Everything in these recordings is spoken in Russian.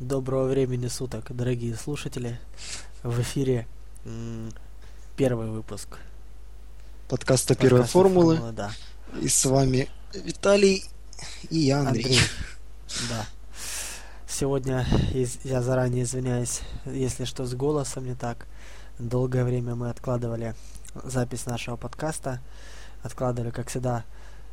Доброго времени суток, дорогие слушатели. В эфире первый выпуск подкаста первой подкаста формулы. «Формула», да. И с вами Виталий и я, Андрей. Андрей. Да. Сегодня я заранее извиняюсь, если что с голосом не так. Долгое время мы откладывали запись нашего подкаста. Откладывали, как всегда,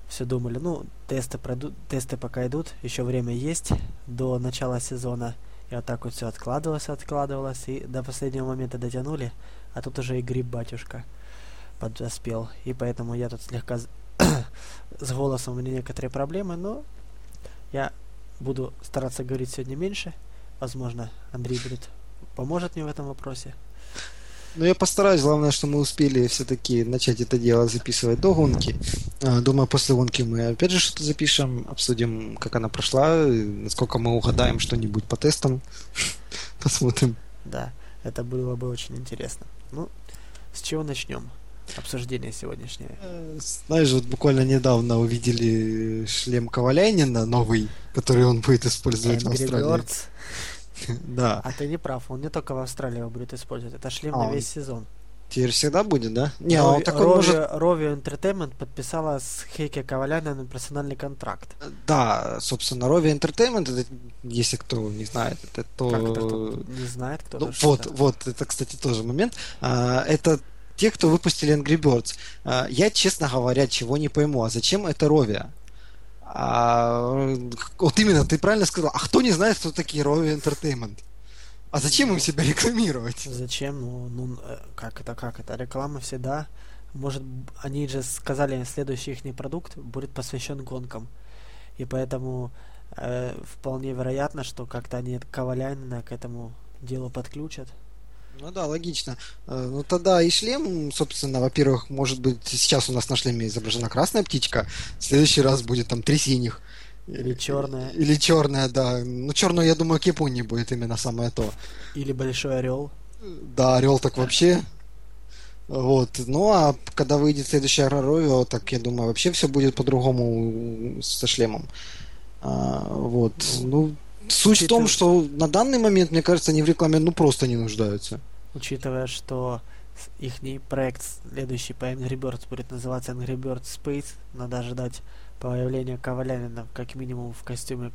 все думали, ну, тесты пройдут, тесты пока идут, еще время есть до начала сезона. И вот так вот все откладывалось, откладывалось, и до последнего момента дотянули, а тут уже и гриб батюшка подоспел. И поэтому я тут слегка с голосом у меня некоторые проблемы, но я буду стараться говорить сегодня меньше. Возможно, Андрей будет поможет мне в этом вопросе. Ну, я постараюсь. Главное, что мы успели все-таки начать это дело записывать до гонки. А, Думаю, после гонки мы опять же что-то запишем, обсудим, как она прошла, насколько мы угадаем что-нибудь по тестам. Посмотрим. Да, это было бы очень интересно. Ну, с чего начнем? Обсуждение сегодняшнее. Э, Знаешь, вот буквально недавно увидели шлем Коваляйнина новый, который он будет использовать в Angry Австралии. Birds. Да. А ты не прав, он не только в Австралии его будет использовать, это шлем А, на весь сезон. Теперь всегда будет, да? Не, Рови- он такой может Rovio Entertainment подписала с Хейке Ковалянином персональный контракт. Да, собственно, Rovi Entertainment, это, если кто не знает, это то... Как это кто не знает, кто Ну, вот, вот, это, кстати, тоже момент. А, это те, кто выпустили Angry Birds. А, я, честно говоря, чего не пойму, а зачем это Rovia? А, вот именно, ты правильно сказал. А кто не знает, кто такие Rovi Entertainment? А зачем им себя рекламировать? Зачем? Ну, ну, э, как это, как это? Реклама всегда. Может, они же сказали, следующий их продукт будет посвящен гонкам. И поэтому э, вполне вероятно, что как-то они Ковалянина к этому делу подключат. Ну да, логично. Э, Ну тогда и шлем, собственно, во-первых, может быть, сейчас у нас на шлеме изображена красная птичка, в следующий раз будет там три синих. Или черная. Или черная, да. Ну, черную, я думаю, к Японии будет именно самое то. Или Большой Орел. Да, орел так вообще. Вот. Ну, а когда выйдет следующая Ровио, так я думаю, вообще все будет по-другому со шлемом. А, вот. Ну, суть в том, что на данный момент, мне кажется, они в рекламе ну просто не нуждаются. Учитывая, что их проект следующий по Angry Birds будет называться Angry Birds Space, надо ожидать появления Ковалянина как минимум в костюме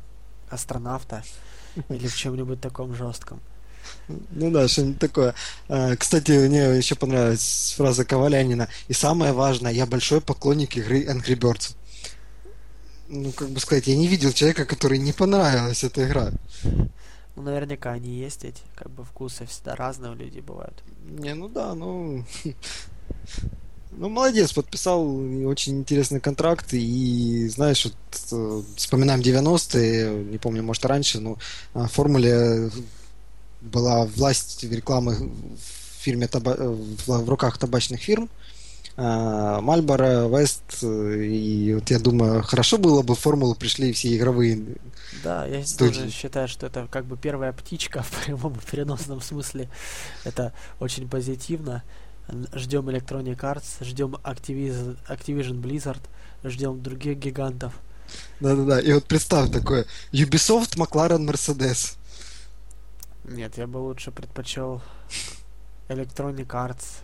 астронавта или в чем-нибудь таком жестком. Ну да, что-нибудь такое. А, Кстати, мне еще понравилась фраза Ковалянина. И самое важное, я большой поклонник игры Angry Birds. Ну, как бы сказать, я не видел человека, который не понравилась эта игра. Ну, наверняка они есть эти, как бы вкусы всегда разные у людей бывают. Не, ну да, ну... Ну, молодец, подписал очень интересный контракт. И, знаешь, вот э, вспоминаем 90-е, не помню, может, раньше, но а, в формуле была власть рекламы в фирме таба- э, в руках табачных фирм. Мальборо, Вест, и вот я думаю, хорошо было бы формулу пришли все игровые. Да, я Студии. тоже считаю, что это как бы первая птичка в прямом и переносном смысле. Это очень позитивно. Ждем Electronic Arts, ждем Activision, Activision Blizzard, ждем других гигантов. Да-да-да, и вот представь такое, Ubisoft, McLaren, Mercedes. Нет, я бы лучше предпочел Electronic Arts.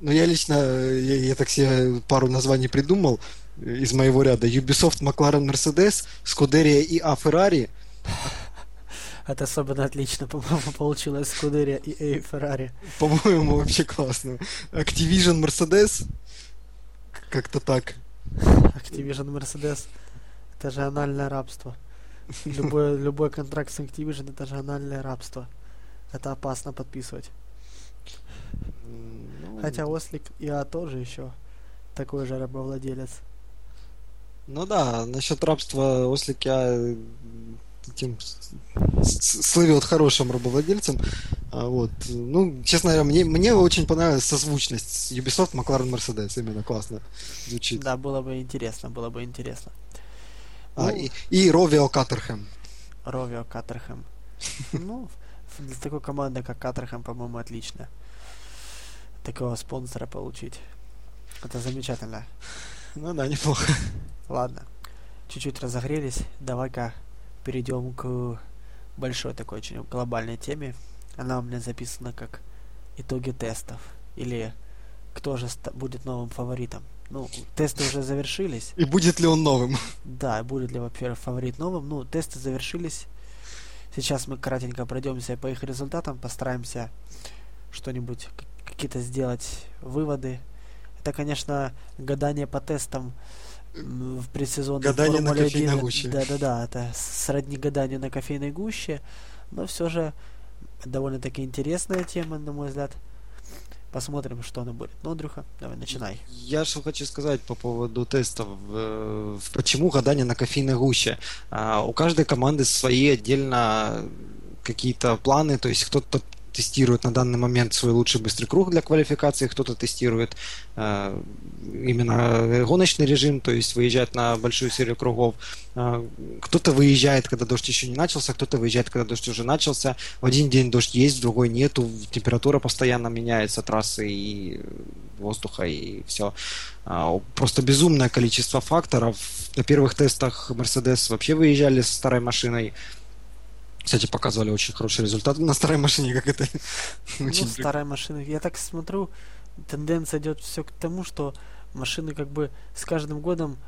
Ну, я лично, э, я, я так себе пару названий придумал э, из моего ряда. Ubisoft, McLaren, Mercedes, Scuderia и А Ferrari. Это особенно отлично, по-моему, получилось Скудерия и Эй Феррари. По-моему, вообще классно. Activision, Mercedes. Как-то так. Activision Mercedes. Это же анальное рабство. Любой, любой контракт с Activision это же анальное рабство. Это опасно подписывать. Хотя Ослик и А тоже еще такой же рабовладелец. Ну да, насчет рабства Ослик я с- с- слывет хорошим рабовладельцем. А, Вот. Ну, честно говоря, мне, мне очень понравилась созвучность Ubisoft, McLaren, Mercedes. Именно классно звучит. Да, было бы интересно, было бы интересно. А, Ну, и, и Ровио Каттерхэм. Ровио Каттерхэм. Ну, для такой команды, как Каттерхэм, по-моему, отлично. Такого спонсора получить. Это замечательно. Ну да, неплохо. Ладно, чуть-чуть разогрелись. Давай-ка перейдем к большой такой очень глобальной теме. Она у меня записана как итоги тестов. Или кто же будет новым фаворитом. Ну, тесты уже завершились. И будет ли он новым? Да, будет ли, во-первых, фаворит новым. Ну, тесты завершились. Сейчас мы кратенько пройдемся по их результатам, постараемся что-нибудь, какие-то сделать выводы. Это, конечно, гадание по тестам в предсезонной Гадание на кофейной 1. гуще. Да-да-да, это сродни гаданию на кофейной гуще, но все же довольно-таки интересная тема, на мой взгляд. Посмотрим, что оно будет. Ну, Андрюха, давай, начинай. Я что хочу сказать по поводу тестов. Почему гадание на кофейной гуще? А, у каждой команды свои отдельно какие-то планы, то есть кто-то тестирует на данный момент свой лучший быстрый круг для квалификации, кто-то тестирует э, именно гоночный режим, то есть выезжает на большую серию кругов. Э, кто-то выезжает, когда дождь еще не начался, кто-то выезжает, когда дождь уже начался. В один день дождь есть, в другой нету, температура постоянно меняется, трассы и воздуха и все. Э, просто безумное количество факторов. На первых тестах Mercedes вообще выезжали с старой машиной, кстати, показывали очень хороший результат на старой машине, как это Ну, старая машина. Я так смотрю, тенденция идет все к тому, что машины как бы с каждым годом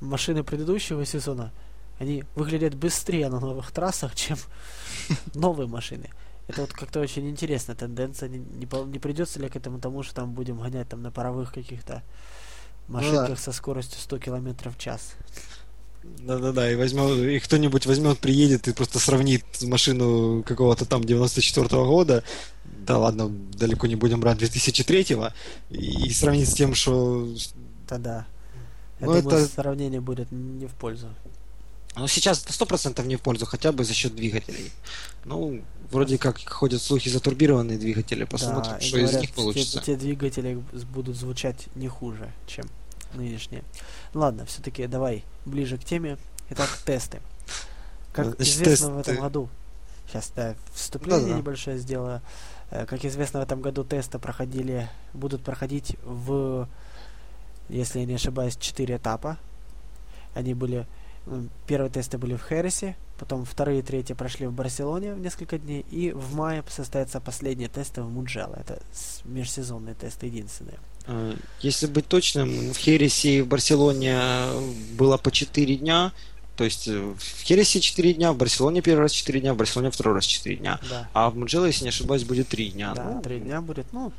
машины предыдущего сезона, они выглядят быстрее на новых трассах, чем новые машины. Это вот как-то очень интересная тенденция. Не, не, не придется ли к этому тому, что там будем гонять там на паровых каких-то машинках ну, да. со скоростью 100 км в час? Да-да-да, и возьмет, и кто-нибудь возьмет, приедет и просто сравнит машину какого-то там 94-го года, да ладно, далеко не будем брать 2003-го, и, сравнить с тем, что... Да-да. Я ну, думаю, это... сравнение будет не в пользу. Ну, сейчас это сто процентов не в пользу, хотя бы за счет двигателей. Ну, вроде как ходят слухи за турбированные двигатели, посмотрим, да, что говорят, из них получится. Те, те двигатели будут звучать не хуже, чем нынешние. Ладно, все-таки давай ближе к теме. Итак, тесты. Как Значит, известно тесты. в этом году, сейчас да, вступление да, да. небольшое сделаю. Э, как известно, в этом году тесты проходили, будут проходить в, если я не ошибаюсь, 4 этапа. Они были, первые тесты были в Хересе, потом вторые и третьи прошли в Барселоне в несколько дней, и в мае состоятся последние тесты в Муджело. Это межсезонные тесты единственные. Э, если быть точным, в Хересе и в Барселоне было по 4 дня. То есть э, в Хересе 4 дня, в Барселоне первый раз 4 дня, в Барселоне второй раз 4 дня. Да. А в Муджело, если не ошибаюсь, будет 3 дня. Да, ну, 3 дня будет. Ну,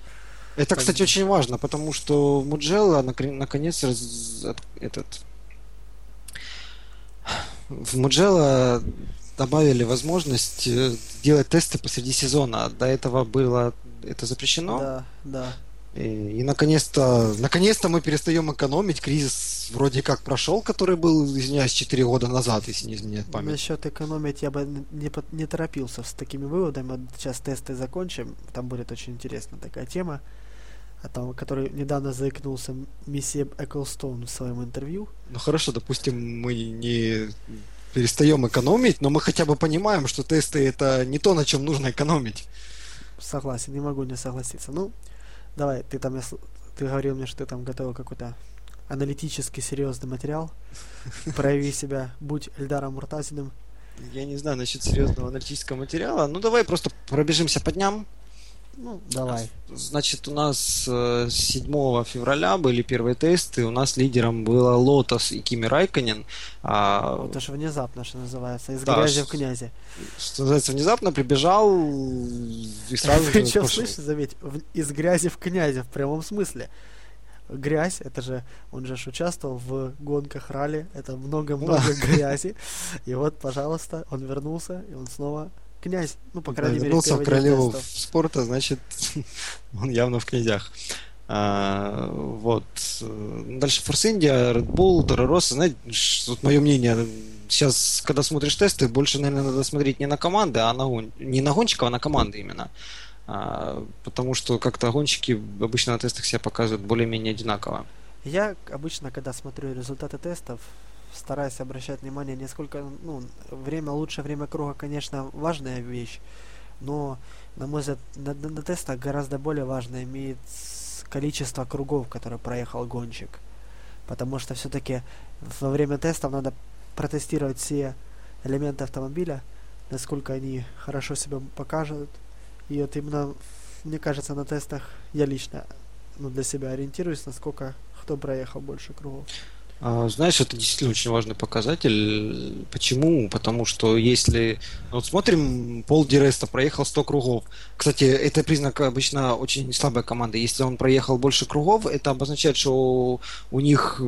это, кстати, очень важно, потому что Муджело наконец раз, этот в Муджело добавили возможность э, делать тесты посреди сезона. До этого было это запрещено. Да, да. И, и наконец-то, наконец-то мы перестаем экономить. Кризис вроде как прошел, который был, извиняюсь, 4 года назад, если не изменяет память. Насчет экономить я бы не, не торопился с такими выводами. Сейчас тесты закончим. Там будет очень интересная такая тема, о том, который недавно заикнулся месье Эклстоун в своем интервью. Ну хорошо, допустим, мы не перестаем экономить, но мы хотя бы понимаем, что тесты это не то, на чем нужно экономить. Согласен, не могу не согласиться. Ну, Давай, ты там, ты говорил мне, что ты там готовил какой-то аналитический серьезный материал. Прояви себя, будь Эльдаром Муртазиным. Я не знаю насчет серьезного аналитического материала. Ну, давай просто пробежимся по дням. Ну, давай. Значит, у нас 7 э, февраля были первые тесты. У нас лидером было Лотос и Кими Райконен. А... Это же внезапно, что называется. Из да, грязи в князи. Что называется, внезапно прибежал и сразу же Причем, слышишь, заметь, из грязи в князи в прямом смысле. Грязь, это же, он же участвовал в гонках ралли, это много-много грязи. И вот, пожалуйста, он вернулся, и он снова князь, ну, по крайней да, мере, вернулся в королеву спорта, значит, он явно в князях. А, вот. Дальше Форс Индия, Red Bull, Доророса. Знаете, вот мое мнение, сейчас, когда смотришь тесты, больше, наверное, надо смотреть не на команды, а на гон... не на гонщиков, а на команды именно. А, потому что как-то гонщики обычно на тестах себя показывают более-менее одинаково. Я обычно, когда смотрю результаты тестов, стараюсь обращать внимание не сколько, ну, время, лучшее время круга, конечно, важная вещь, но, на мой взгляд, на, на, на тестах гораздо более важно имеет количество кругов, которые проехал гонщик. Потому что все-таки во время тестов надо протестировать все элементы автомобиля, насколько они хорошо себя покажут. И вот именно, мне кажется, на тестах я лично ну, для себя ориентируюсь, насколько кто проехал больше кругов. А, знаешь, это действительно очень важный показатель. Почему? Потому что если... Ну, вот смотрим, Пол Диреста проехал 100 кругов. Кстати, это признак обычно очень слабой команды. Если он проехал больше кругов, это обозначает, что у них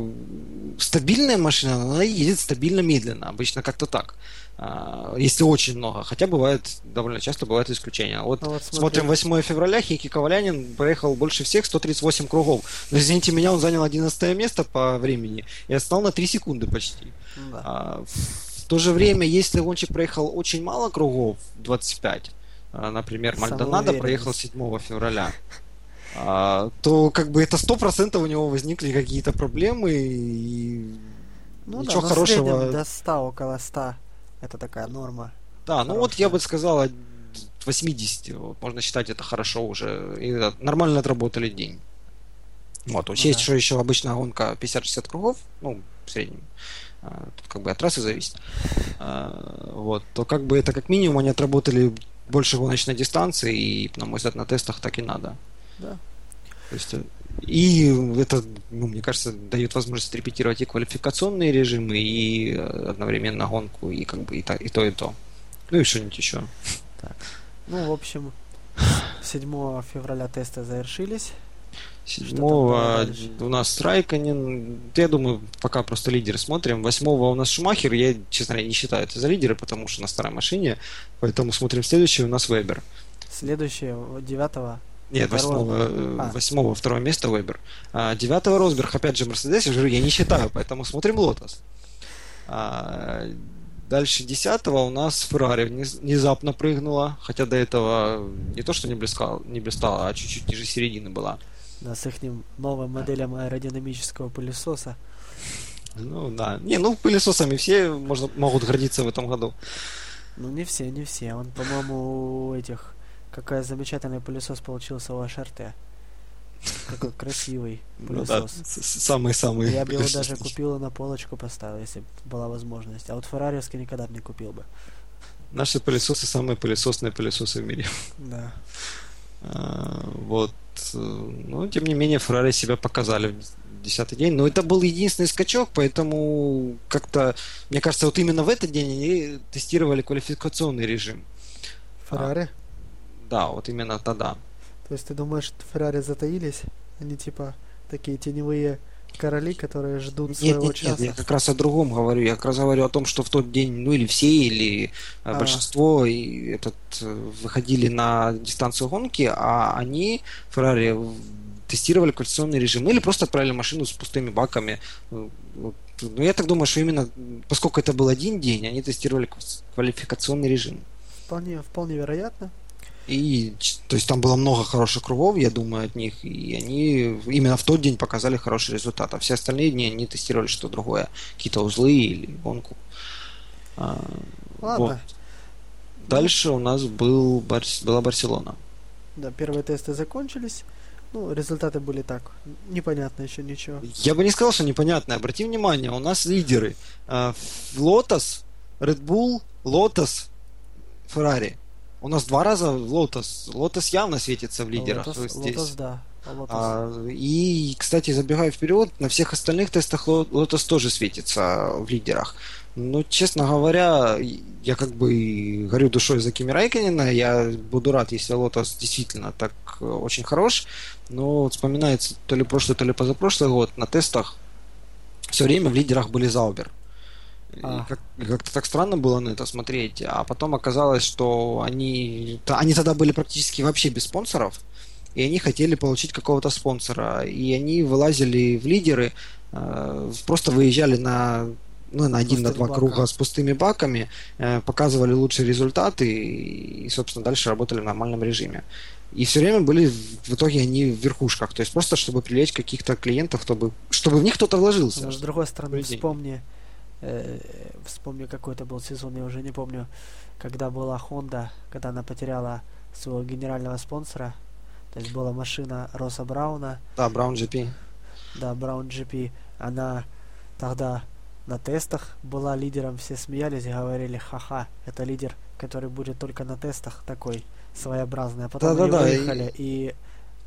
стабильная машина, она едет стабильно медленно. Обычно как-то так. А, если очень много. Хотя бывает, довольно часто бывают исключения. Вот, ну, вот смотрим 8 февраля, Хики Ковалянин проехал больше всех, 138 кругов. Но извините меня, он занял 11 место по времени и отстал на 3 секунды почти. Да. А, в то же время, если гонщик проехал очень мало кругов, 25, а, например, Мальдонадо проехал 7 февраля, а, то как бы это 100% у него возникли какие-то проблемы и ну ничего да, хорошего. до 100, около 100 это такая норма. Да, хорошая. ну вот я бы сказал 80. Вот, можно считать это хорошо уже. И нормально отработали день. Вот, ну, учесть, да. что еще обычно гонка 50-60 кругов, ну, в среднем, а, тут как бы от трассы зависит, а, вот, то как бы это как минимум они отработали больше гоночной дистанции, и, на мой взгляд, на тестах так и надо. Да. То есть, э, и это, ну, мне кажется, дает возможность репетировать и квалификационные режимы, и э, одновременно гонку, и как бы и, то, и то, и то. Ну и что-нибудь еще. Так. Ну, в общем, 7 февраля тесты завершились. 7 у нас Райконин. Я думаю, пока просто лидеры смотрим. 8 у нас Шумахер. Я, честно говоря, не считаю это за лидеры, потому что на старой машине. Поэтому смотрим следующий у нас Вебер. Следующий 9 нет, восьмого, э, а. восьмого второе место Вебер. А, девятого Росберг, опять же, Мерседес, я я не считаю, поэтому смотрим Лотос. А, дальше десятого у нас Феррари внезапно прыгнула, хотя до этого не то, что не блистала, не блистала а чуть-чуть ниже середины была. Да, с их новым моделям аэродинамического пылесоса. Ну да. Не, ну пылесосами все можно, могут гордиться в этом году. Ну не все, не все. Он, по-моему, этих какой замечательный пылесос получился у HRT. Какой красивый пылесос. Самый-самый. Я бы его даже купил и на полочку поставил, если бы была возможность. А вот феррариевский никогда бы не купил бы. Наши пылесосы самые пылесосные пылесосы в мире. Да. А, вот. Но, тем не менее, Феррари себя показали в десятый день. Но это был единственный скачок, поэтому как-то, мне кажется, вот именно в этот день они тестировали квалификационный режим. Феррари? А, да, вот именно тогда. То есть ты думаешь, Феррари затаились? Они типа такие теневые короли, которые ждут нет, своего нет, часа? Нет, я как раз о другом говорю. Я как раз говорю о том, что в тот день, ну или все, или э, а. большинство и этот, э, выходили на дистанцию гонки, а они, Феррари, тестировали квалификационный режим или просто отправили машину с пустыми баками. Ну, ну, я так думаю, что именно поскольку это был один день, они тестировали квалификационный режим. Вполне, вполне вероятно. И, то есть там было много хороших кругов, я думаю, от них, и они именно в тот день показали хороший результат, а все остальные дни они тестировали что другое, какие-то узлы или гонку. А, Ладно. Вот. Дальше у нас был, была Барселона. Да, первые тесты закончились. Ну, результаты были так, непонятно еще ничего. Я бы не сказал, что непонятно. Обрати внимание, у нас лидеры. Лотос, Red Bull, Lotus, Ferrari. У нас два раза Лотос. Лотос явно светится в лидерах Lotus, здесь. Lotus, да. А, и, кстати, забегая вперед, на всех остальных тестах Лотос тоже светится в лидерах. Но, честно говоря, я как бы горю душой за Кими Райконина. Я буду рад, если Лотос действительно так э, очень хорош. Но вспоминается то ли прошлый, то ли позапрошлый год на тестах все время в лидерах были Заубер. А. Как, как-то так странно было на это смотреть. А потом оказалось, что они, они тогда были практически вообще без спонсоров. И они хотели получить какого-то спонсора. И они вылазили в лидеры, э, просто выезжали на ну, на один, на два бака. круга с пустыми баками, э, показывали лучшие результаты и, собственно, дальше работали в нормальном режиме. И все время были в итоге они в верхушках. То есть просто чтобы привлечь каких-то клиентов, чтобы, чтобы в них кто-то вложился. Но, с другой стороны, вспомни, э, вспомню какой это был сезон, я уже не помню, когда была Honda, когда она потеряла своего генерального спонсора, то есть была машина Росса Брауна. Да, Браун GP. Да, Браун GP. Она тогда на тестах была лидером, все смеялись и говорили, ха-ха, это лидер, который будет только на тестах такой своеобразный. А потом да, они да, выехали и... и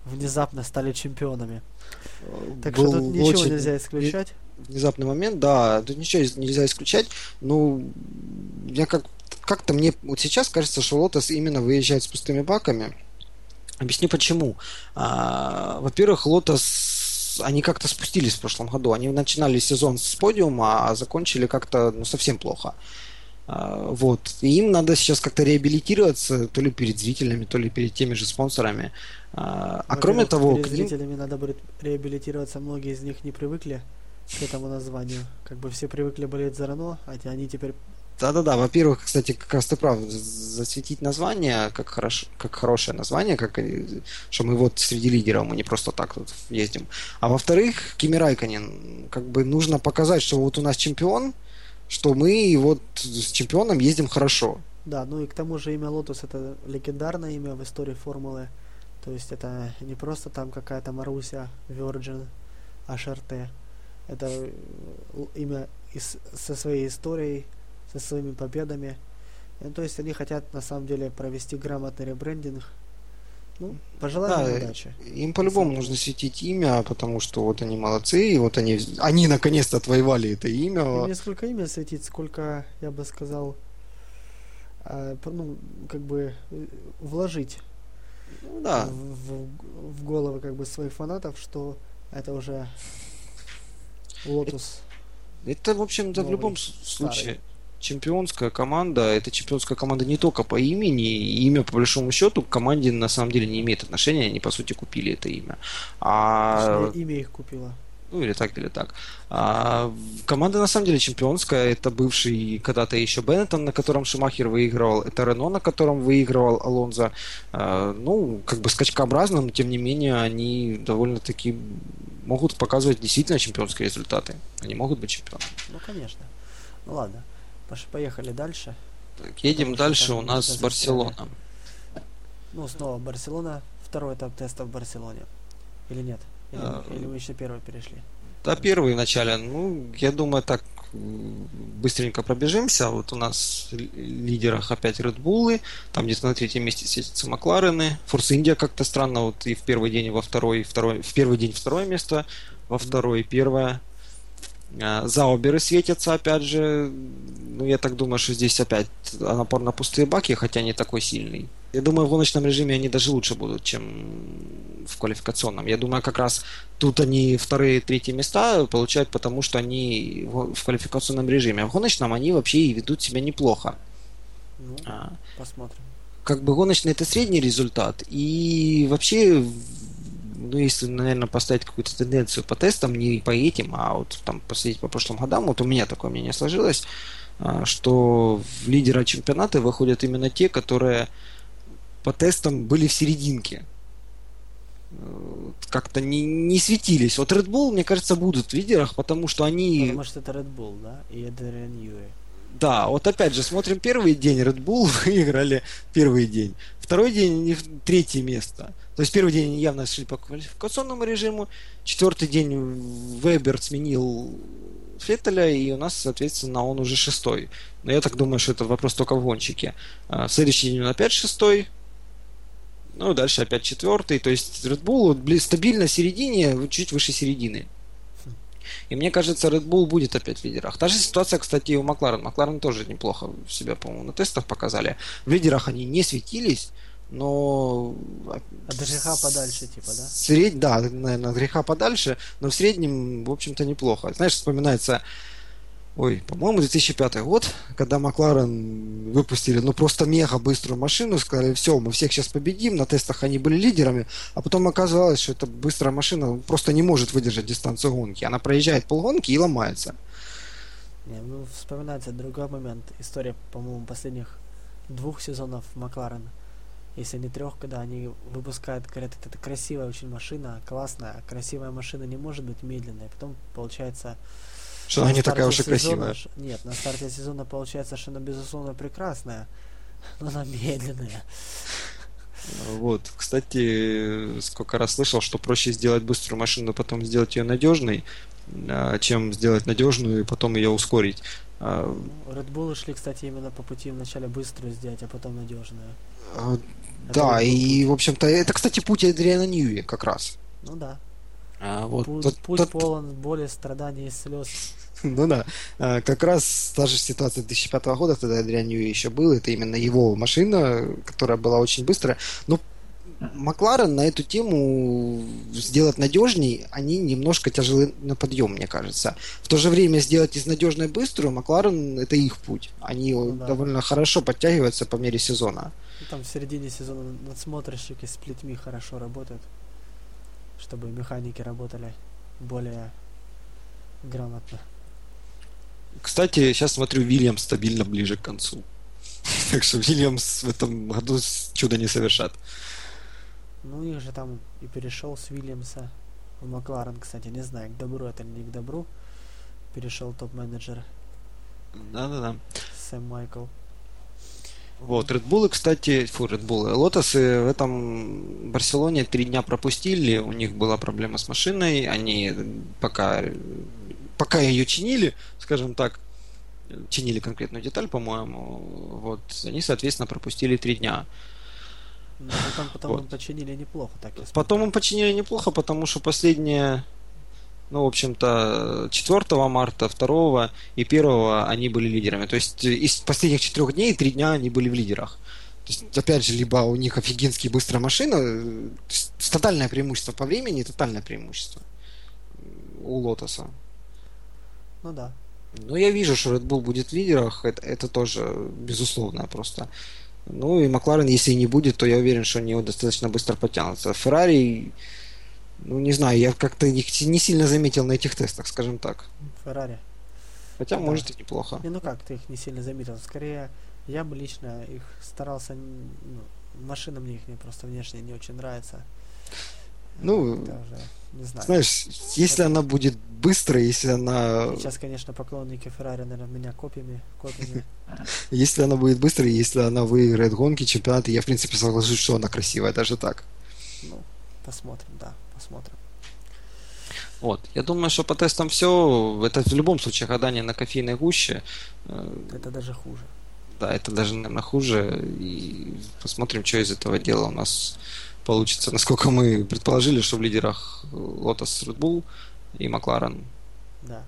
внезапно стали чемпионами. Так Был что тут ничего очень... нельзя исключать. Внезапный момент, да, тут ничего нельзя исключать. Ну, я как как-то мне вот сейчас кажется, что Лотос именно выезжает с пустыми баками. Объясню почему. А, во-первых, Лотос они как-то спустились в прошлом году. Они начинали сезон с подиума, а закончили как-то ну, совсем плохо. А, вот. И им надо сейчас как-то реабилитироваться, то ли перед зрителями, то ли перед теми же спонсорами. А, а кроме того... Перед зрителями надо будет реабилитироваться, многие из них не привыкли к этому названию. Как бы все привыкли болеть за Рено, а они теперь да-да-да, во-первых, кстати, как раз ты прав, засветить название как, хорош, как хорошее название, как, что мы вот среди лидеров, мы не просто так тут ездим. А во-вторых, Кими Райконен, как бы нужно показать, что вот у нас чемпион, что мы вот с чемпионом ездим хорошо. Да, ну и к тому же имя Lotus это легендарное имя в истории формулы. То есть это не просто там какая-то Маруся, Virgin, HRT. Это имя из, со своей историей, со своими победами. Ну, то есть они хотят на самом деле провести грамотный ребрендинг. Ну, пожелаем да, удачи. Им по-любому нужно светить имя, потому что вот они молодцы, и вот они, они наконец-то отвоевали это имя. И не сколько имя светить, сколько, я бы сказал, э, ну, как бы э, вложить ну, да. в, в, в головы как бы своих фанатов, что это уже Лотус. Это, это в общем-то, в любом случае чемпионская команда, это чемпионская команда не только по имени, имя по большому счету к команде на самом деле не имеет отношения, они по сути купили это имя. А... имя их купила. Ну или так, или так. А, команда на самом деле чемпионская. Это бывший когда-то еще Беннетон, на котором Шумахер выигрывал. Это Рено, на котором выигрывал Алонзо. А, ну, как бы скачкообразно, но тем не менее они довольно-таки могут показывать действительно чемпионские результаты. Они могут быть чемпионами. Ну, конечно. Ну ладно. Поехали дальше. Так, едем Потому дальше, у нас Барселона. Ну, снова Барселона. Второй этап теста в Барселоне. Или нет? Или, а, или мы еще первый перешли? Да, первый в начале. Ну, я думаю, так быстренько пробежимся. Вот у нас в лидерах опять Red Bull, там где-то на третьем месте светятся Макларены. Форс Индия как-то странно, вот и в первый день, и во второй, второй, в первый день второе место, во второй первое. А, зауберы светятся, опять же. Ну, я так думаю, что здесь опять напор на пустые баки, хотя не такой сильный. Я думаю, в гоночном режиме они даже лучше будут, чем в квалификационном. Я думаю, как раз тут они вторые, третьи места получают, потому что они в квалификационном режиме. А в гоночном они вообще и ведут себя неплохо. Ну, а, посмотрим. Как бы гоночный это средний результат. И вообще ну, если, наверное, поставить какую-то тенденцию по тестам, не по этим, а вот там посмотреть по прошлым годам, вот у меня такое мнение сложилось, а, что в лидера чемпионата выходят именно те, которые по тестам были в серединке. Как-то не, не светились. Вот Red Bull, мне кажется, будут в лидерах, потому что они... Потому что это Red Bull, да? И Эдриан Юри. Да, вот опять же, смотрим первый день, Red Bull выиграли первый день. Второй день, третье место. То есть первый день явно шли по квалификационному режиму, четвертый день Вебер сменил Феттеля, и у нас, соответственно, он уже шестой. Но я так думаю, что это вопрос только в гонщике. А следующий день он опять шестой, ну, дальше опять четвертый. То есть Red Bull стабильно в середине, чуть выше середины. И мне кажется, Red Bull будет опять в лидерах. Та же ситуация, кстати, и у Макларен. Макларен тоже неплохо себя, по-моему, на тестах показали. В лидерах они не светились, но... От греха подальше, типа, да? Сред... Да, наверное, от греха подальше, но в среднем, в общем-то, неплохо. Знаешь, вспоминается, ой, по-моему, 2005 год, когда Макларен выпустили, ну, просто мега быструю машину, сказали, все, мы всех сейчас победим, на тестах они были лидерами, а потом оказалось, что эта быстрая машина просто не может выдержать дистанцию гонки. Она проезжает полгонки и ломается. Не, ну, вспоминается другой момент. История, по-моему, последних двух сезонов Макларена если не трех, когда они выпускают, говорят, это красивая очень машина, классная, красивая машина не может быть медленной, потом получается... Что она не такая уж и красивая. Нет, на старте сезона получается, что она безусловно прекрасная, но она медленная. Вот, кстати, сколько раз слышал, что проще сделать быструю машину, потом сделать ее надежной, а, чем сделать надежную и потом ее ускорить. А, ну, Red Bull шли, кстати, именно по пути вначале быструю сделать, а потом надежную. Да, и, в общем-то, это, кстати, путь Адриана Ньюи как раз. Ну да. А, вот, путь тот, путь тот, полон боли, страданий и слез. Ну да, а, как раз та же ситуация 2005 года, тогда Адриан Ньюи еще был, это именно его машина, которая была очень быстрая, но Макларен на эту тему сделать надежней, они немножко тяжелы на подъем, мне кажется. В то же время сделать из надежной быструю, Макларен это их путь. Они ну, да. довольно хорошо подтягиваются по мере сезона. Ну, там в середине сезона надсмотрщики с плетьми хорошо работают, чтобы механики работали более грамотно. Кстати, сейчас смотрю, Вильямс стабильно ближе к концу. Так что Вильямс в этом году чудо не совершат. Ну, их же там и перешел с Вильямса в Макларен, кстати, не знаю, к добру это или не к добру. Перешел топ-менеджер. Да-да-да. Сэм Майкл. Вот, Red Bull, кстати, фу, Red Bull, Лотосы в этом Барселоне три дня пропустили, у них была проблема с машиной, они пока, пока ее чинили, скажем так, чинили конкретную деталь, по-моему, вот, они, соответственно, пропустили три дня. Ну, потом, потом вот. им починили неплохо, так Потом им починили неплохо, потому что последние, ну, в общем-то, 4 марта, 2 и 1 они были лидерами. То есть из последних четырех дней три дня они были в лидерах. То есть, опять же, либо у них офигенские быстрая машина, то есть, тотальное преимущество по времени, тотальное преимущество у Лотоса. Ну да. Ну, я вижу, что Red Bull будет в лидерах, это, это тоже безусловно просто. Ну и Макларен, если и не будет, то я уверен, что они его достаточно быстро потянутся. Феррари, ну не знаю, я как-то их не сильно заметил на этих тестах, скажем так. Феррари. Хотя, да. может, и неплохо. Не, ну как ты их не сильно заметил? Скорее, я бы лично их старался... Ну, машина мне их не просто внешне не очень нравится. Ну, уже, не знаю. знаешь, если Это... она будет быстрой, если она... Сейчас, конечно, поклонники Феррари, наверное, меня копиями, копиями. Если она будет быстрой, если она выиграет гонки, чемпионаты, я, в принципе, соглашусь, что она красивая, даже так. Ну, посмотрим, да, посмотрим. Вот. Я думаю, что по тестам все. Это в любом случае гадание на кофейной гуще. Это даже хуже. Да, это даже, наверное, хуже. И посмотрим, что из этого дела у нас получится. Насколько мы предположили, что в лидерах Lotus Red Bull и Макларен. Да.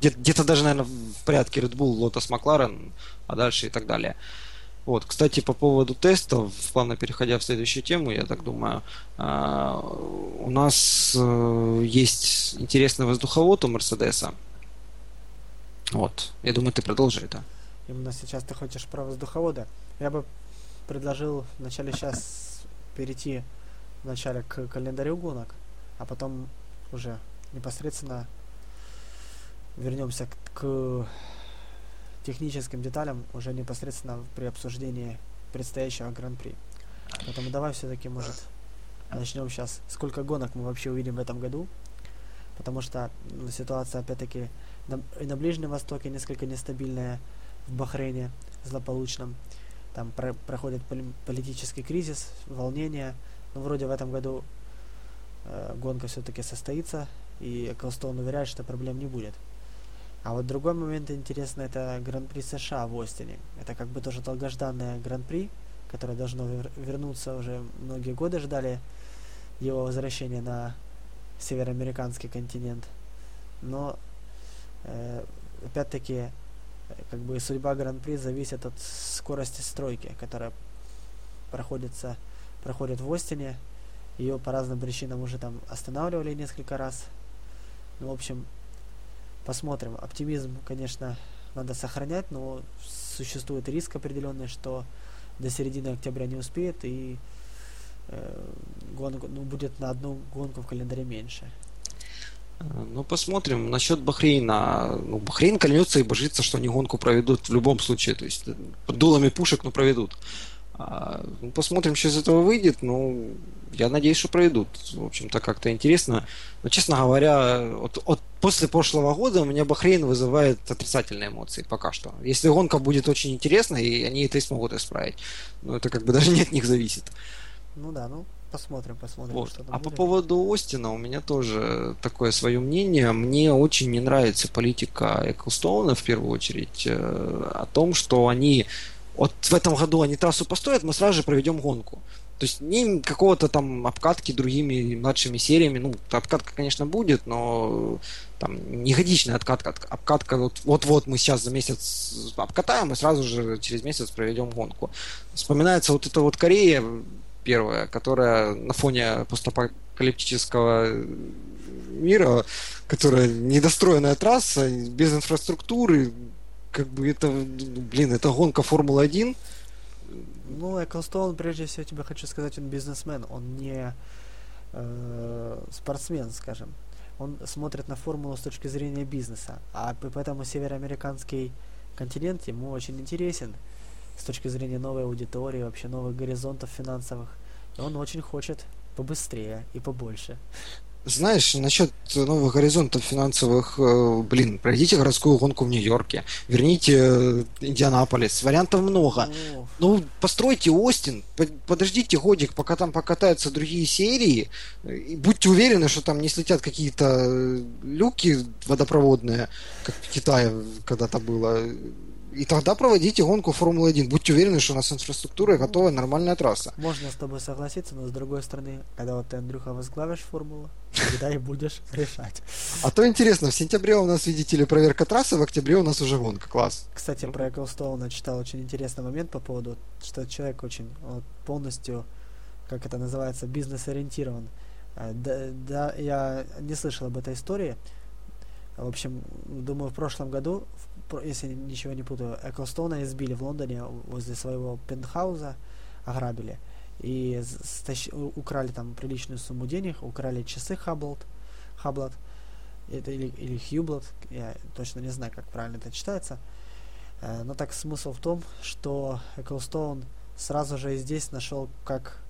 Где-то даже, наверное, в порядке Red Bull, Lotus, Макларен, а дальше и так далее. Вот, кстати, по поводу тестов, плавно переходя в следующую тему, я так думаю, а, у нас э, есть интересный воздуховод у Мерседеса. Вот, я думаю, ты продолжи это. Именно сейчас ты хочешь про воздуховоды. Я бы предложил вначале сейчас перейти вначале к календарю гонок, а потом уже непосредственно вернемся к, к техническим деталям уже непосредственно при обсуждении предстоящего гран-при. Поэтому давай все-таки, может, начнем сейчас. Сколько гонок мы вообще увидим в этом году? Потому что ну, ситуация, опять-таки, на, и на Ближнем Востоке несколько нестабильная, в Бахрейне злополучном там про проходит политический кризис, волнение. Но вроде в этом году э, гонка все-таки состоится, и Эклстоун уверяет, что проблем не будет. А вот другой момент интересный, это Гран-при США в Остине. Это как бы тоже долгожданное Гран-при, которое должно вер вернуться уже многие годы ждали его возвращения на североамериканский континент. Но э, опять-таки как бы судьба Гран-при зависит от скорости стройки, которая проходится, проходит в Остине. Ее по разным причинам уже там останавливали несколько раз. Ну, в общем, посмотрим. Оптимизм, конечно, надо сохранять, но существует риск определенный, что до середины октября не успеет и э, гонку, ну, будет на одну гонку в календаре меньше. Ну, посмотрим. Насчет Бахрейна. Ну, Бахрейн клянется и божится, что они гонку проведут в любом случае. То есть под дулами пушек, но проведут. А, посмотрим, что из этого выйдет. Ну, я надеюсь, что проведут. В общем-то, как-то интересно. Но, честно говоря, от, от, после прошлого года у меня Бахрейн вызывает отрицательные эмоции пока что. Если гонка будет очень интересной, и они это и смогут исправить. Но это как бы даже не от них зависит. Ну да, ну посмотрим, посмотрим. Вот. Что А по будет. поводу Остина у меня тоже такое свое мнение. Мне очень не нравится политика Эклстоуна в первую очередь э, о том, что они вот в этом году они трассу построят, мы сразу же проведем гонку. То есть не какого-то там обкатки другими младшими сериями. Ну, обкатка, конечно, будет, но там не откатка. Обкатка вот, вот-вот мы сейчас за месяц обкатаем и сразу же через месяц проведем гонку. Вспоминается вот эта вот Корея первая, которая на фоне постапокалиптического мира, которая недостроенная трасса, без инфраструктуры, как бы это, блин, это гонка Формулы-1, Ну, Эклстоун, прежде всего, тебе хочу сказать, он бизнесмен, он не э, спортсмен, скажем. Он смотрит на формулу с точки зрения бизнеса, а поэтому североамериканский континент ему очень интересен с точки зрения новой аудитории, вообще новых горизонтов финансовых. И он очень хочет побыстрее и побольше. Знаешь, насчет новых горизонтов финансовых, э, блин, пройдите городскую гонку в Нью-Йорке, верните э, Индианаполис, вариантов много. Ну, Ну, постройте Остин, по- подождите годик, пока там покатаются другие серии, и будьте уверены, что там не слетят какие-то э, люки водопроводные, как в Китае когда-то было. И тогда проводите гонку Формулы-1. Будьте уверены, что у нас инфраструктура и готовая нормальная трасса. можно с тобой согласиться, но с другой стороны, когда вот ты, Андрюха, возглавишь формулу, тогда и будешь решать. А то интересно, в сентябре у нас, видите ли, проверка трассы, в октябре у нас уже гонка. Класс. Кстати, про Эклстоуна читал очень интересный момент по поводу, что человек очень вот, полностью, как это называется, бизнес-ориентирован. Э, Да, да, я не слышал об этой истории. В общем, думаю, в прошлом году, в если ничего не путаю, Эклстоуна избили в Лондоне возле своего пентхауза, ограбили. И стащ- украли там приличную сумму денег, украли часы Хаблот, Хаблот, это или, или Хьюблот, я точно не знаю, как правильно это читается. Э, Но так смысл в том, что Эклстоун сразу же и здесь нашел, как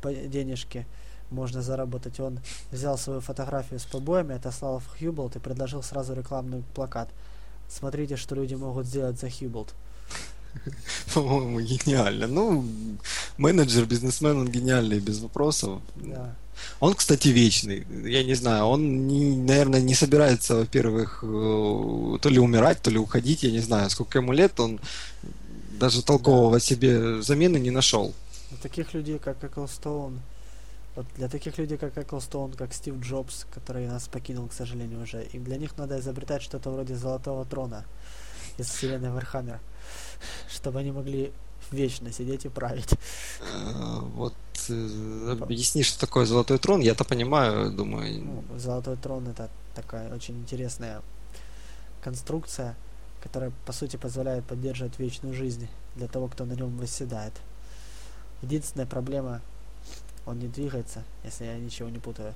по денежке можно заработать. Он взял свою фотографию с побоями, отослал в Хьюблот и предложил сразу рекламный плакат. Смотрите, что люди могут сделать за Хьюблот. По-моему, гениально. Ну, менеджер, бизнесмен, он гениальный, без вопросов. Да. Он, кстати, вечный. Я не знаю, он, не, наверное, не собирается, во-первых, э, то ли умирать, то ли уходить. Я не знаю, сколько ему лет, он даже толкового себе замены не нашел. Таких людей, как Эклстоун, вот для таких людей, как Эклстоун, как Стив Джобс, который нас покинул, к сожалению, уже, им для них надо изобретать что-то вроде Золотого Трона из вселенной Вархаммер, чтобы они могли вечно сидеть и править. Э, Вот э, объясни, что такое золотой трон, я-то понимаю, думаю. Ну, Золотой Трон это такая очень интересная конструкция, которая, по сути, позволяет поддерживать вечную жизнь для того, кто на нем восседает. Единственная проблема, он не двигается, если я ничего не путаю.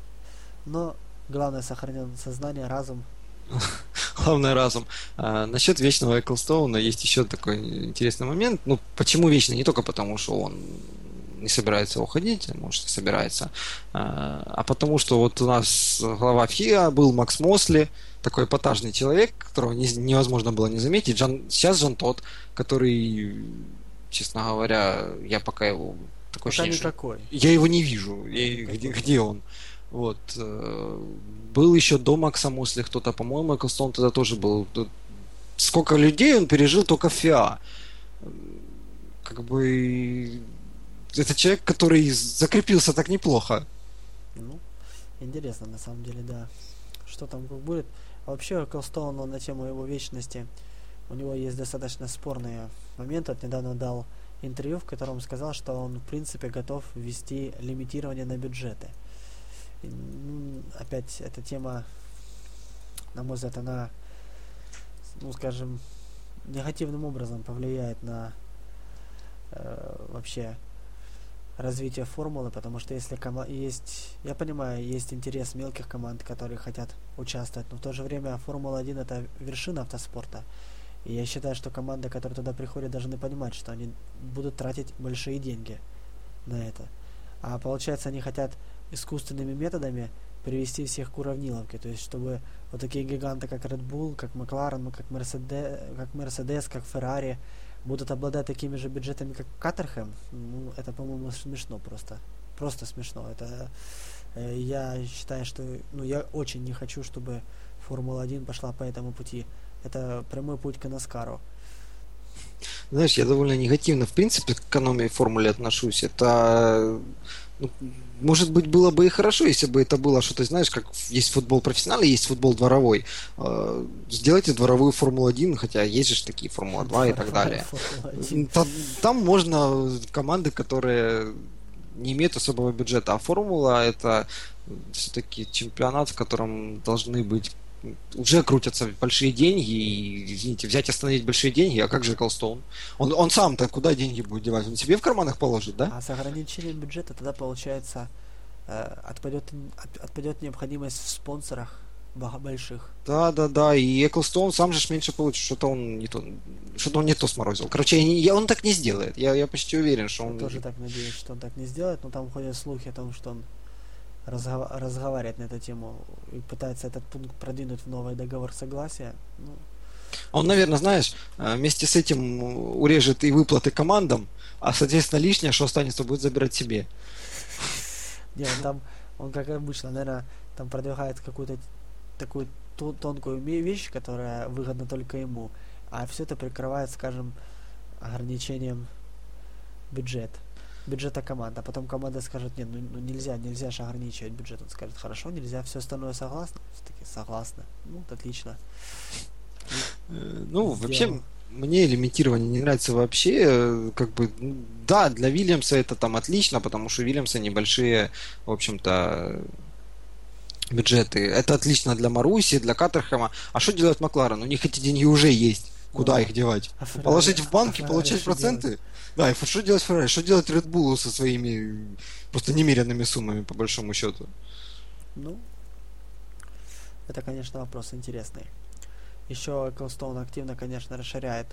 Но главное сохранен сознание, разум. Главное разум. А, насчет вечного Эклстоуна есть еще такой интересный момент. Ну, почему вечный? Не только потому, что он не собирается уходить, а может и собирается, а, а потому что вот у нас глава ФИА был Макс Мосли, такой эпатажный человек, которого не- невозможно было не заметить. Жан, сейчас Жан Тот, который, честно говоря, я пока его такое Пока ощущение, что никакой. я его не вижу. И где, где он? Вот. э, Был еще до Макса Мосли кто-то, по-моему, Эклстон тогда тоже был. Сколько людей он пережил только в ФИА. Как бы... Это человек, который закрепился так неплохо. Ну, интересно, на самом деле, да. Что там как будет. А вообще, Колстоун, он на тему его вечности, у него есть достаточно спорные моменты. Вот недавно дал интервью, в котором сказал, что он, в принципе, готов ввести лимитирование на бюджеты. Ну, опять, эта тема, на мой взгляд, она, ну, скажем, негативным образом повлияет на э, вообще развитие формулы, потому что если кома- есть, я понимаю, есть интерес мелких команд, которые хотят участвовать, но в то же время Формула-1 это вершина автоспорта. И я считаю, что команды, которые туда приходят, должны понимать, что они будут тратить большие деньги на это. А получается, они хотят искусственными методами привести всех к уравниловке, то есть чтобы вот такие гиганты, как Red Bull, как McLaren, как Mercedes, как Mercedes, как Ferrari, будут обладать такими же бюджетами, как Каттерхэм, ну, это, по-моему, смешно просто. просто смешно. Это э, я считаю, что ну я очень не хочу, чтобы Формула-1 пошла по этому пути. Это прямой путь к Наскару. Знаешь, я довольно негативно, в принципе, к экономии формулы отношусь. Это, ну, может быть, было бы и хорошо, если бы это было что-то, знаешь, как есть футбол профессиональный, есть футбол дворовой. А, сделайте дворовую Формулу-1, хотя есть же такие Формула-2 и так далее. Там можно команды, которые не имеют особого бюджета, а Формула это все-таки чемпионат, в котором должны быть уже крутятся большие деньги, и, извините, взять и остановить большие деньги, а как же Колстоун? Он, он сам-то куда деньги будет девать? Он себе в карманах положит, да? А с ограничением бюджета тогда, получается, э, отпадет, от, отпадет необходимость в спонсорах больших. Да, да, да, и Эклстоун сам же меньше получит, что-то он не то, что-то он не то сморозил. Короче, я, я, он так не сделает. Я, я почти уверен, что он. Я тоже так надеюсь, что он так не сделает, но там ходят слухи о том, что он разгов... разговаривает на эту тему и пытается этот пункт продвинуть в новый договор согласия. Ну, он, наверное, знаешь, э, вместе с этим урежет и выплаты командам, а, соответственно, лишнее, что останется, будет забирать себе. Не, он там, он, как обычно, наверное, там продвигает какую-то такую тонкую вещь, которая выгодна только ему, а все это прикрывает, скажем, ограничением бюджета бюджета команды, а потом команда скажет, нет, ну, ну нельзя, нельзя же ограничивать бюджет. Он скажет, хорошо, нельзя, все остальное согласно? Все-таки согласны. Ну, отлично. Э, ну, вообще, мне лимитирование не нравится вообще. Э, как бы, да, для Вильямса это там отлично, потому что у Вильямса небольшие, в общем-то, бюджеты. Это отлично для Маруси, для Каттерхэма. А что делать Макларен? У них эти деньги уже есть. Куда ну, их девать? А Положить в банк и получать проценты? Делать? Да, и что делать Феррари? Что делать Red Bull со своими просто немеренными суммами, по большому счету? Ну, это, конечно, вопрос интересный. Еще Ecclestone активно, конечно, расширяет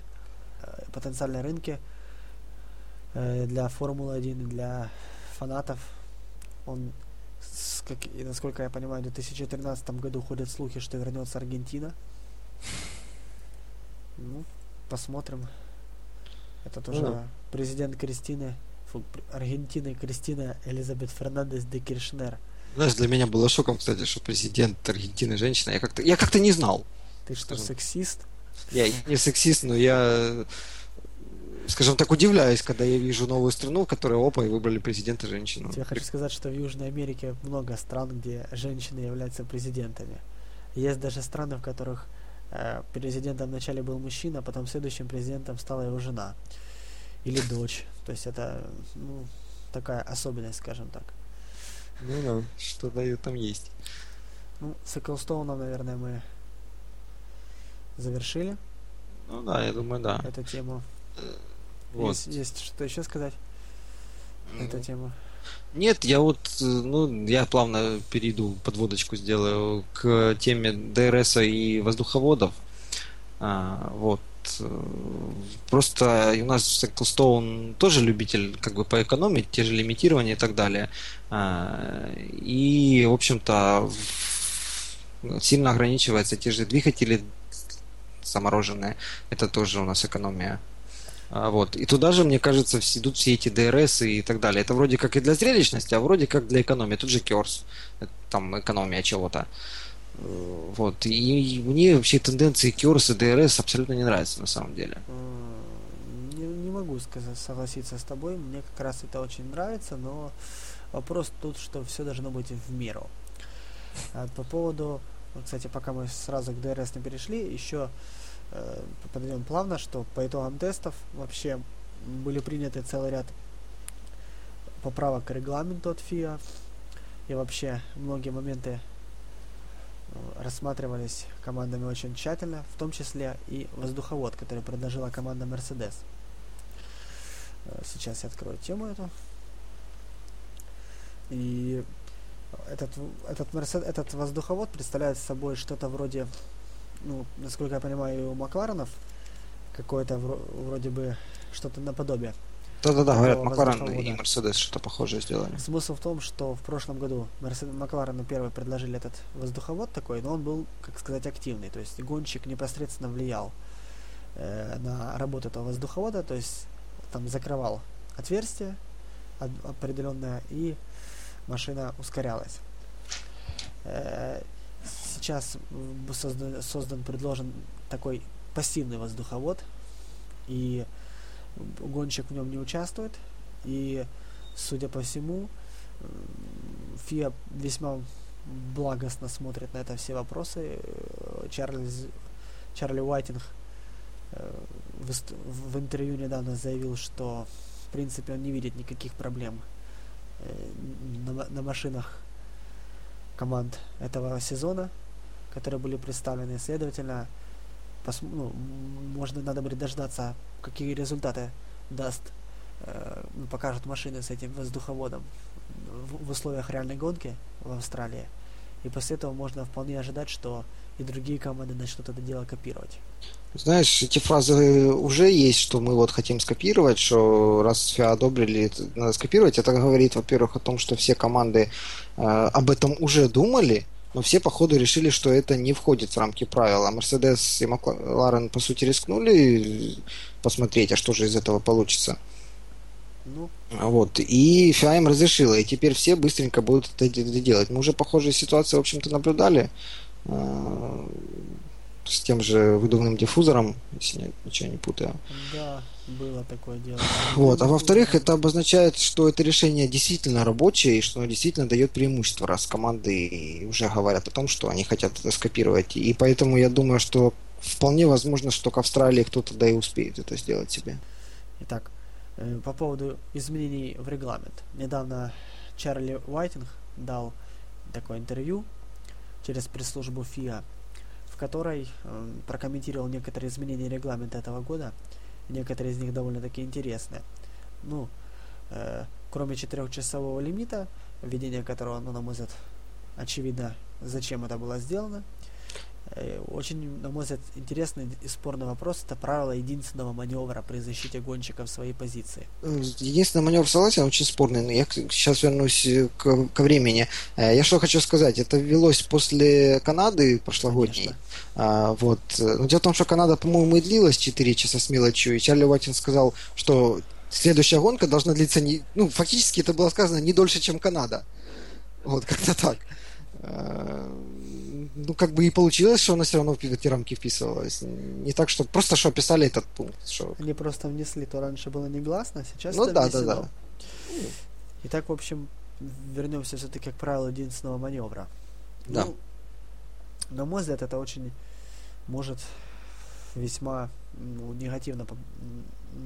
э, потенциальные рынки э, для Формулы-1 и для фанатов. Он, с, как, и, насколько я понимаю, в 2013 году ходят слухи, что вернется Аргентина. Ну, посмотрим. Это тоже ну, президент Кристины, фу, Аргентины Кристина Элизабет Фернандес де Киршнер. Знаешь, для меня было шоком, кстати, что президент Аргентины женщина. Я как-то, я как-то не знал. Ты что, скажем. сексист? Я не сексист, но я, скажем так, удивляюсь, когда я вижу новую страну, в которой опа и выбрали президента женщину. Я хочу сказать, что в Южной Америке много стран, где женщины являются президентами. Есть даже страны, в которых президентом вначале был мужчина, а потом следующим президентом стала его жена или дочь. То есть это ну, такая особенность, скажем так. Ну да, что-то там есть. Ну, с Эклстоуном, наверное, мы завершили. Ну да, я думаю, да. Эту тему. Э, вот. Есть, есть что еще сказать эту тему? Нет, я вот, э, ну, я плавно перейду, подводочку сделаю к теме ДРС и воздуховодов. А, вот. Э, просто у нас Экклстоун тоже любитель как бы поэкономить, те же лимитирования и так далее. А, и, в общем-то, сильно ограничивается те же двигатели замороженные. Это тоже у нас экономия. А, вот. И туда же, мне кажется, идут все эти ДРС и так далее. Это вроде как и для зрелищности, а вроде как для экономии. Тут же Керс, там экономия чего-то. Вот. И мне вообще тенденции Керс и ДРС абсолютно не нравятся на самом деле. Не, не могу сказать, согласиться с тобой. Мне как раз это очень нравится, но вопрос тут, что все должно быть в меру. А по поводу, кстати, пока мы сразу к ДРС не перешли, еще э, подойдем плавно, что по итогам тестов вообще были приняты целый ряд поправок к регламенту от ФИА. И вообще многие моменты рассматривались командами очень тщательно, в том числе и воздуховод, который предложила команда Mercedes. Э, сейчас я открою тему эту. И этот, этот, этот воздуховод представляет собой что-то вроде, ну, насколько я понимаю, у Макларенов, какое-то вроде бы что-то наподобие да-да-да, говорят, Макларен и Мерседес что-то похожее сделали. Смысл в том, что в прошлом году Мерседес, Макларену первый предложили этот воздуховод такой, но он был, как сказать, активный. То есть гонщик непосредственно влиял э, на работу этого воздуховода, то есть там закрывал отверстие, определенная, и машина ускорялась. Э, сейчас создан, создан, предложен такой пассивный воздуховод, и гонщик в нем не участвует, и, судя по всему, ФИА весьма благостно смотрит на это все вопросы. Чарльз, Чарли Уайтинг э, в, в интервью недавно заявил, что в принципе он не видит никаких проблем э, на, на машинах команд этого сезона, которые были представлены. Следовательно, пос, ну, можно надо будет дождаться, какие результаты даст, э, покажут машины с этим воздуховодом в, в условиях реальной гонки в Австралии. И после этого можно вполне ожидать, что и другие команды начнут это дело копировать. Знаешь, эти фразы уже есть, что мы вот хотим скопировать, что раз ФИА одобрили, надо скопировать. Это говорит, во-первых, о том, что все команды э, об этом уже думали, но все, походу, решили, что это не входит в рамки правил. А Мерседес и Макларен, по сути, рискнули посмотреть, а что же из этого получится. Ну. Вот. И ФИА им разрешила, и теперь все быстренько будут это делать. Мы уже похожие ситуации, в общем-то, наблюдали э, с тем же выдувным диффузором, если я ничего не путаю. Да, было такое дело. Вот. А во-вторых, это обозначает, что это решение действительно рабочее и что оно действительно дает преимущество, раз команды уже говорят о том, что они хотят это скопировать. И поэтому я думаю, что вполне возможно, что к Австралии кто-то да и успеет это сделать себе. Итак, Э, по поводу изменений в регламент. Недавно Чарли Уайтинг дал такое интервью через пресс-службу ФИА, в которой э, прокомментировал некоторые изменения регламента этого года. Некоторые из них довольно-таки интересные. Ну, э, кроме четырехчасового лимита, введение которого, ну, на мой взгляд, очевидно, зачем это было сделано, очень, на мой взгляд, интересный и спорный вопрос это правило единственного маневра при защите гонщика в своей позиции. Единственный маневр согласен, очень спорный, но я сейчас вернусь к, ко времени. Э, я что хочу сказать, это велось после Канады прошлогодней. А, вот. Но дело в том, что Канада, по-моему, и длилась 4 часа с мелочью, и Чарли Уаттин сказал, что следующая гонка должна длиться не... Ну, фактически это было сказано не дольше, чем Канада. Вот, как-то так. Ну, как бы и получилось, что она все равно в эти рамки вписывалась. Не так, что просто что описали этот пункт. Что... Они просто внесли, то раньше было негласно, сейчас ну, это да, внесено. да, да. Итак, в общем, вернемся все-таки к правилу единственного маневра. Да. Ну, на мой взгляд, это очень может весьма ну, негативно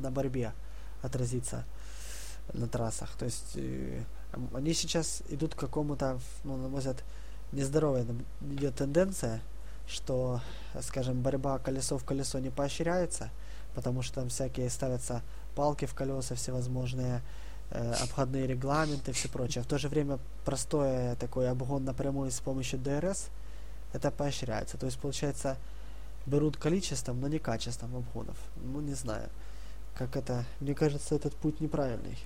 на борьбе отразиться на трассах. То есть э, они сейчас идут к какому-то, ну, на мой взгляд, нездоровая идет тенденция, что, скажем, борьба колесо в колесо не поощряется, потому что там всякие ставятся палки в колеса, всевозможные э, обходные регламенты, все прочее. В то же время простой такой обгон напрямую с помощью ДРС это поощряется. То есть, получается, берут количеством, но не качеством обгонов. Ну, не знаю. Как это... Мне кажется, этот путь неправильный.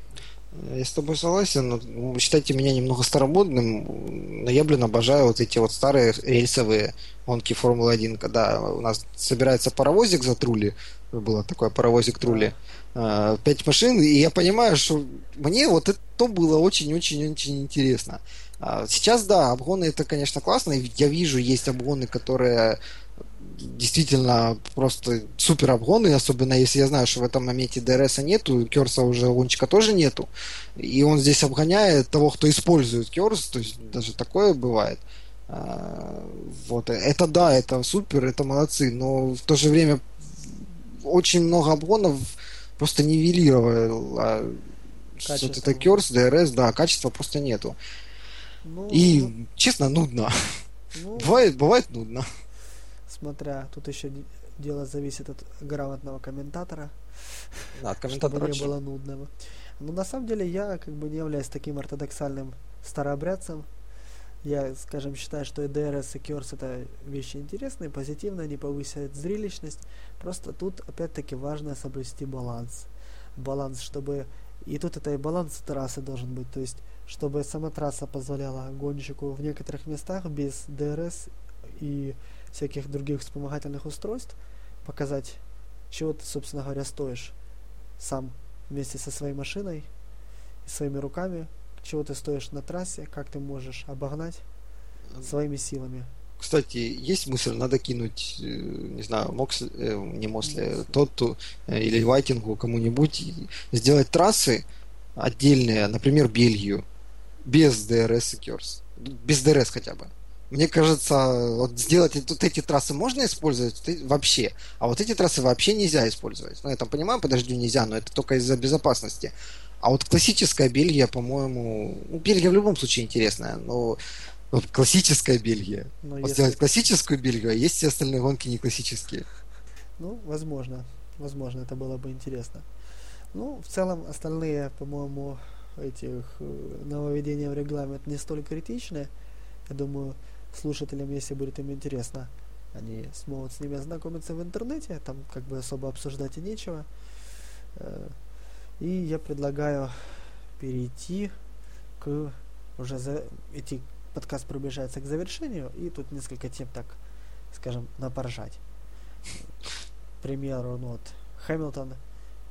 Я с тобой согласен, но считайте меня немного старомодным, но я, блин, обожаю вот эти вот старые рельсовые гонки Формулы-1, когда у нас собирается паровозик за Трулли, было такое паровозик Трулли, а, пять машин, и я понимаю, что мне вот это было очень-очень-очень интересно. А сейчас, да, обгоны это, конечно, классно, я вижу, есть обгоны, которые действительно просто супер обгоны, особенно если я знаю, что в этом моменте ДРСа нету, Керса уже гонщика тоже нету, и он здесь обгоняет того, кто использует Керс, то есть даже такое бывает. А, вот, это да, это супер, это молодцы, но в то же время очень много обгонов просто нивелировало что это Керс, ДРС, да, качества просто нету. Ну, и, ну, честно, нудно. Ну, бывает, бывает нудно смотря, тут еще дело зависит от грамотного комментатора, да, от комментатора чтобы не было нудного. Но на самом деле я как бы не являюсь таким ортодоксальным старообрядцем. Я, скажем, считаю, что и DRS, и KERS это вещи интересные, позитивные, они повысят зрелищность. Просто тут опять-таки важно соблюсти баланс. Баланс, чтобы... И тут это и баланс трассы должен быть, то есть чтобы сама трасса позволяла гонщику в некоторых местах без DRS и всяких других вспомогательных устройств, показать, чего ты, собственно говоря, стоишь сам вместе со своей машиной, своими руками, чего ты стоишь на трассе, как ты можешь обогнать своими силами. Кстати, есть мысль, надо кинуть, э, не знаю, Моксли, э, не Мосли, Тотту э, или Вайтингу кому-нибудь, сделать трассы отдельные, например, Бельгию, без DRS и Curse. Без DRS хотя бы. Мне кажется, вот сделать вот эти трассы можно использовать вообще, а вот эти трассы вообще нельзя использовать. Ну, я там понимаю, по дождю нельзя, но это только из-за безопасности. А вот классическая Бельгия, по-моему... Ну, Бельгия в любом случае интересная, но вот классическая Бельгия. Но вот если... сделать классическую Бельгию, а есть все остальные гонки не классические. Ну, возможно. Возможно, это было бы интересно. Ну, в целом, остальные, по-моему, этих э, нововведения в регламент не столь критичны. Я думаю, слушателям, если будет им интересно, они смогут с ними ознакомиться в интернете. Там как бы особо обсуждать и нечего. Э, и я предлагаю перейти к уже за эти подкаст приближается к завершению, и тут несколько тем так, скажем, напоржать. К примеру, ну вот, Хэмилтон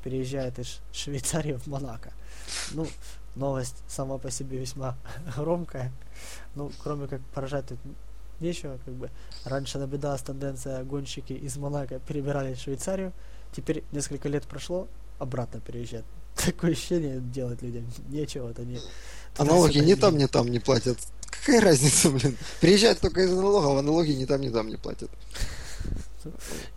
переезжает из Швейцарии в Монако. Ну, новость сама по себе весьма громкая. Ну, кроме как поражать тут нечего, как бы. Раньше наблюдалась тенденция, гонщики из Монако перебирались в Швейцарию. Теперь несколько лет прошло, обратно переезжают. Такое ощущение делать людям нечего, это не... Аналоги ни там, ни там не платят. Какая разница, блин? Приезжают только из налогов, а налоги ни там, ни там не платят.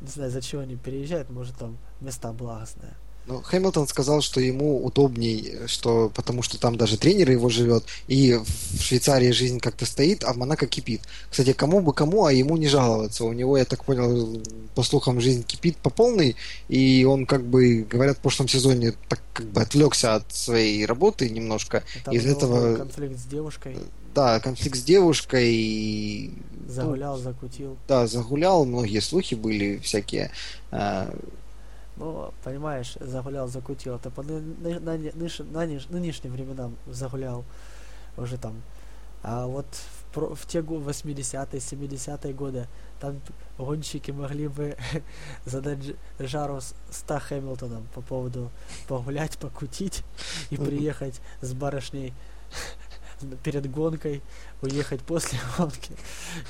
Не знаю, зачем они переезжают, может там места благостные. Ну, Хэмилтон сказал, что ему удобней, что, потому что там даже тренер его живет, и в Швейцарии жизнь как-то стоит, а в Монако кипит. Кстати, кому бы кому, а ему не жаловаться. У него, я так понял, по слухам, жизнь кипит по полной, и он, как бы, говорят, в прошлом сезоне так как бы отвлекся от своей работы немножко. Там из этого конфликт с девушкой. Да, конфликт с девушкой. Загулял, ну, закутил. Да, загулял, многие слухи были всякие. А, ну, понимаешь, загулял, закутил. Это по ны- ны- на, на, нынешним временам загулял уже там. А вот в, про, в те 80-е, 70-е годы там гонщики могли бы задать жару с 100 Хэмилтоном по поводу погулять, покутить и приехать с барышней перед гонкой, уехать после гонки,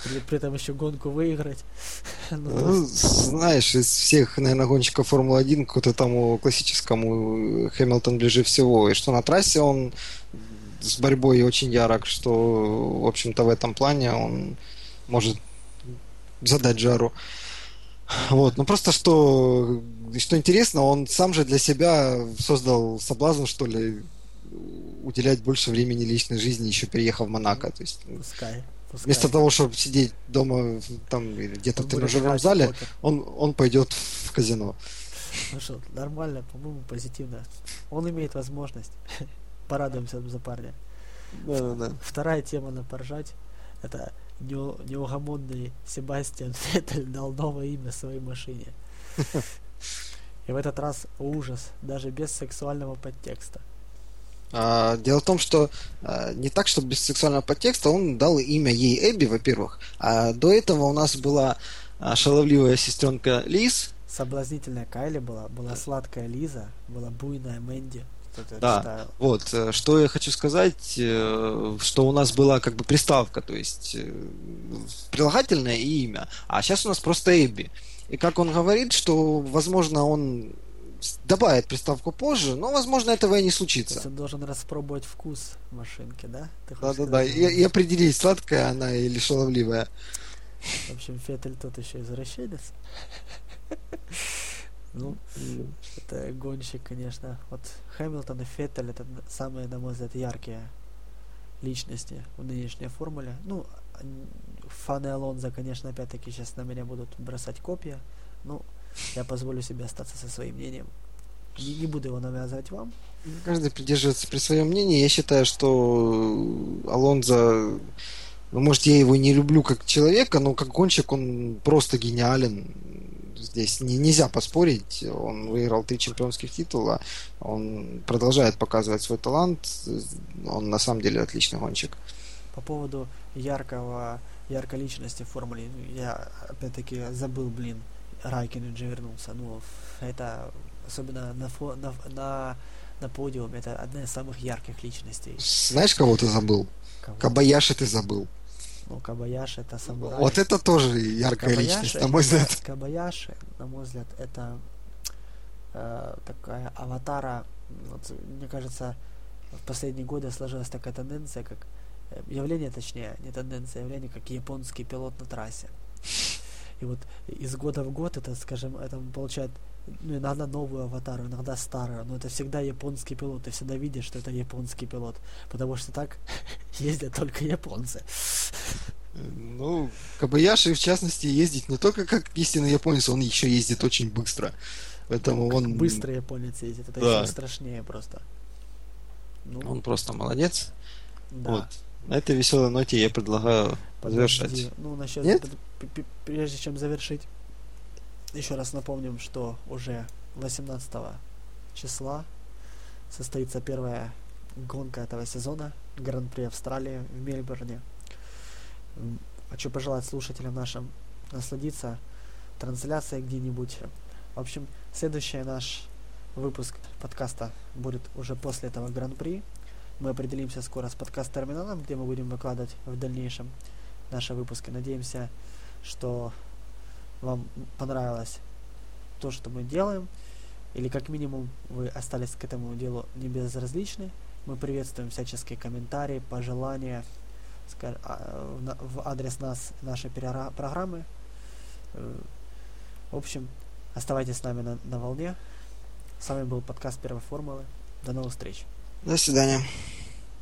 или при этом еще гонку выиграть. ну, ну, знаешь, из всех, наверное, гонщиков Формулы-1 какому-то тому классическому Хэмилтон ближе всего. И что на трассе он с борьбой очень ярок, что, в общем-то, в этом плане он может задать жару. Вот, ну просто что, что интересно, он сам же для себя создал соблазн, что ли, уделять больше времени личной жизни, еще переехав в Монако. То есть, пускай, пускай. Вместо того, чтобы сидеть дома там где-то в тренажерном зале, он, он пойдет в казино. Ну что, нормально, по-моему, позитивно. Он имеет возможность. Порадуемся за парня. Да, да, да. Вторая тема на поржать. Это неугомонный Себастьян Феттель дал новое имя своей машине. И в этот раз ужас, даже без сексуального подтекста. А, дело в том, что а, не так, что без сексуального подтекста он дал имя ей Эбби, во-первых. А до этого у нас была а, шаловливая сестренка Лиз. Соблазнительная Кайли была, была сладкая Лиза, была буйная Мэнди. Да, читаю. вот, э, что я хочу сказать, э, что у нас была как бы приставка, то есть э, прилагательное и имя, а сейчас у нас просто Эбби. И как он говорит, что, возможно, он добавит приставку позже, но, возможно, этого и не случится. Ты должен распробовать вкус машинки, да? Да-да-да, и, и определить, сладкая она или шаловливая. В общем, Феттель тут еще извращенец. Ну, это гонщик, конечно. Вот Хэмилтон и Феттель это самые, на мой взгляд, яркие личности в нынешней формуле. Ну, фаны Алонза, конечно, опять-таки сейчас на меня будут бросать копья. Ну, я позволю себе остаться со своим мнением. Не, не буду его навязывать вам. Каждый придерживается при своем мнении. Я считаю, что Алонзо, ну, может, я его не люблю как человека, но как гонщик он просто гениален. Здесь не, нельзя поспорить. Он выиграл три чемпионских титула. Он продолжает показывать свой талант. Он на самом деле отличный гонщик. По поводу яркого, яркой личности в Формуле, я опять-таки забыл, блин, Райкин уже вернулся. Ну, это особенно на, фо, на, на на подиуме. Это одна из самых ярких личностей. Знаешь, кого ты забыл? Кого? Кабаяши ты забыл. Ну, Кабаяши это самурай. Вот это тоже яркая Кабаяши, личность, на мой взгляд. Кабаяши, на мой взгляд, это э, такая аватара. Вот, мне кажется, в последние годы сложилась такая тенденция, как э, явление, точнее, не тенденция, а явление, как японский пилот на трассе. И вот из года в год это, скажем, это получает ну, иногда новую аватару, иногда старую, но это всегда японский пилот, ты всегда видишь, что это японский пилот, потому что так ездят только японцы. Ну, Кабаяши, в частности, ездит не только как истинный японец, он еще ездит очень быстро. Поэтому он... быстро японец ездит, это Да. еще страшнее просто. Ну, Он просто молодец. да. Вот. На этой веселой ноте я предлагаю Подожди. завершать. Ну, насчет, Нет? прежде чем завершить, еще раз напомним, что уже 18 числа состоится первая гонка этого сезона, Гран-при Австралии в Мельбурне. Хочу пожелать слушателям нашим насладиться трансляцией где-нибудь. В общем, следующий наш выпуск подкаста будет уже после этого Гран-при. Мы определимся скоро с подкаст-терминалом, где мы будем выкладывать в дальнейшем наши выпуски. Надеемся, что вам понравилось то, что мы делаем, или как минимум вы остались к этому делу не безразличны. Мы приветствуем всяческие комментарии, пожелания а, в адрес нас, нашей программы. Э, В общем, оставайтесь с нами на, на волне. С вами был подкаст Первой формулы. До новых встреч. До свидания.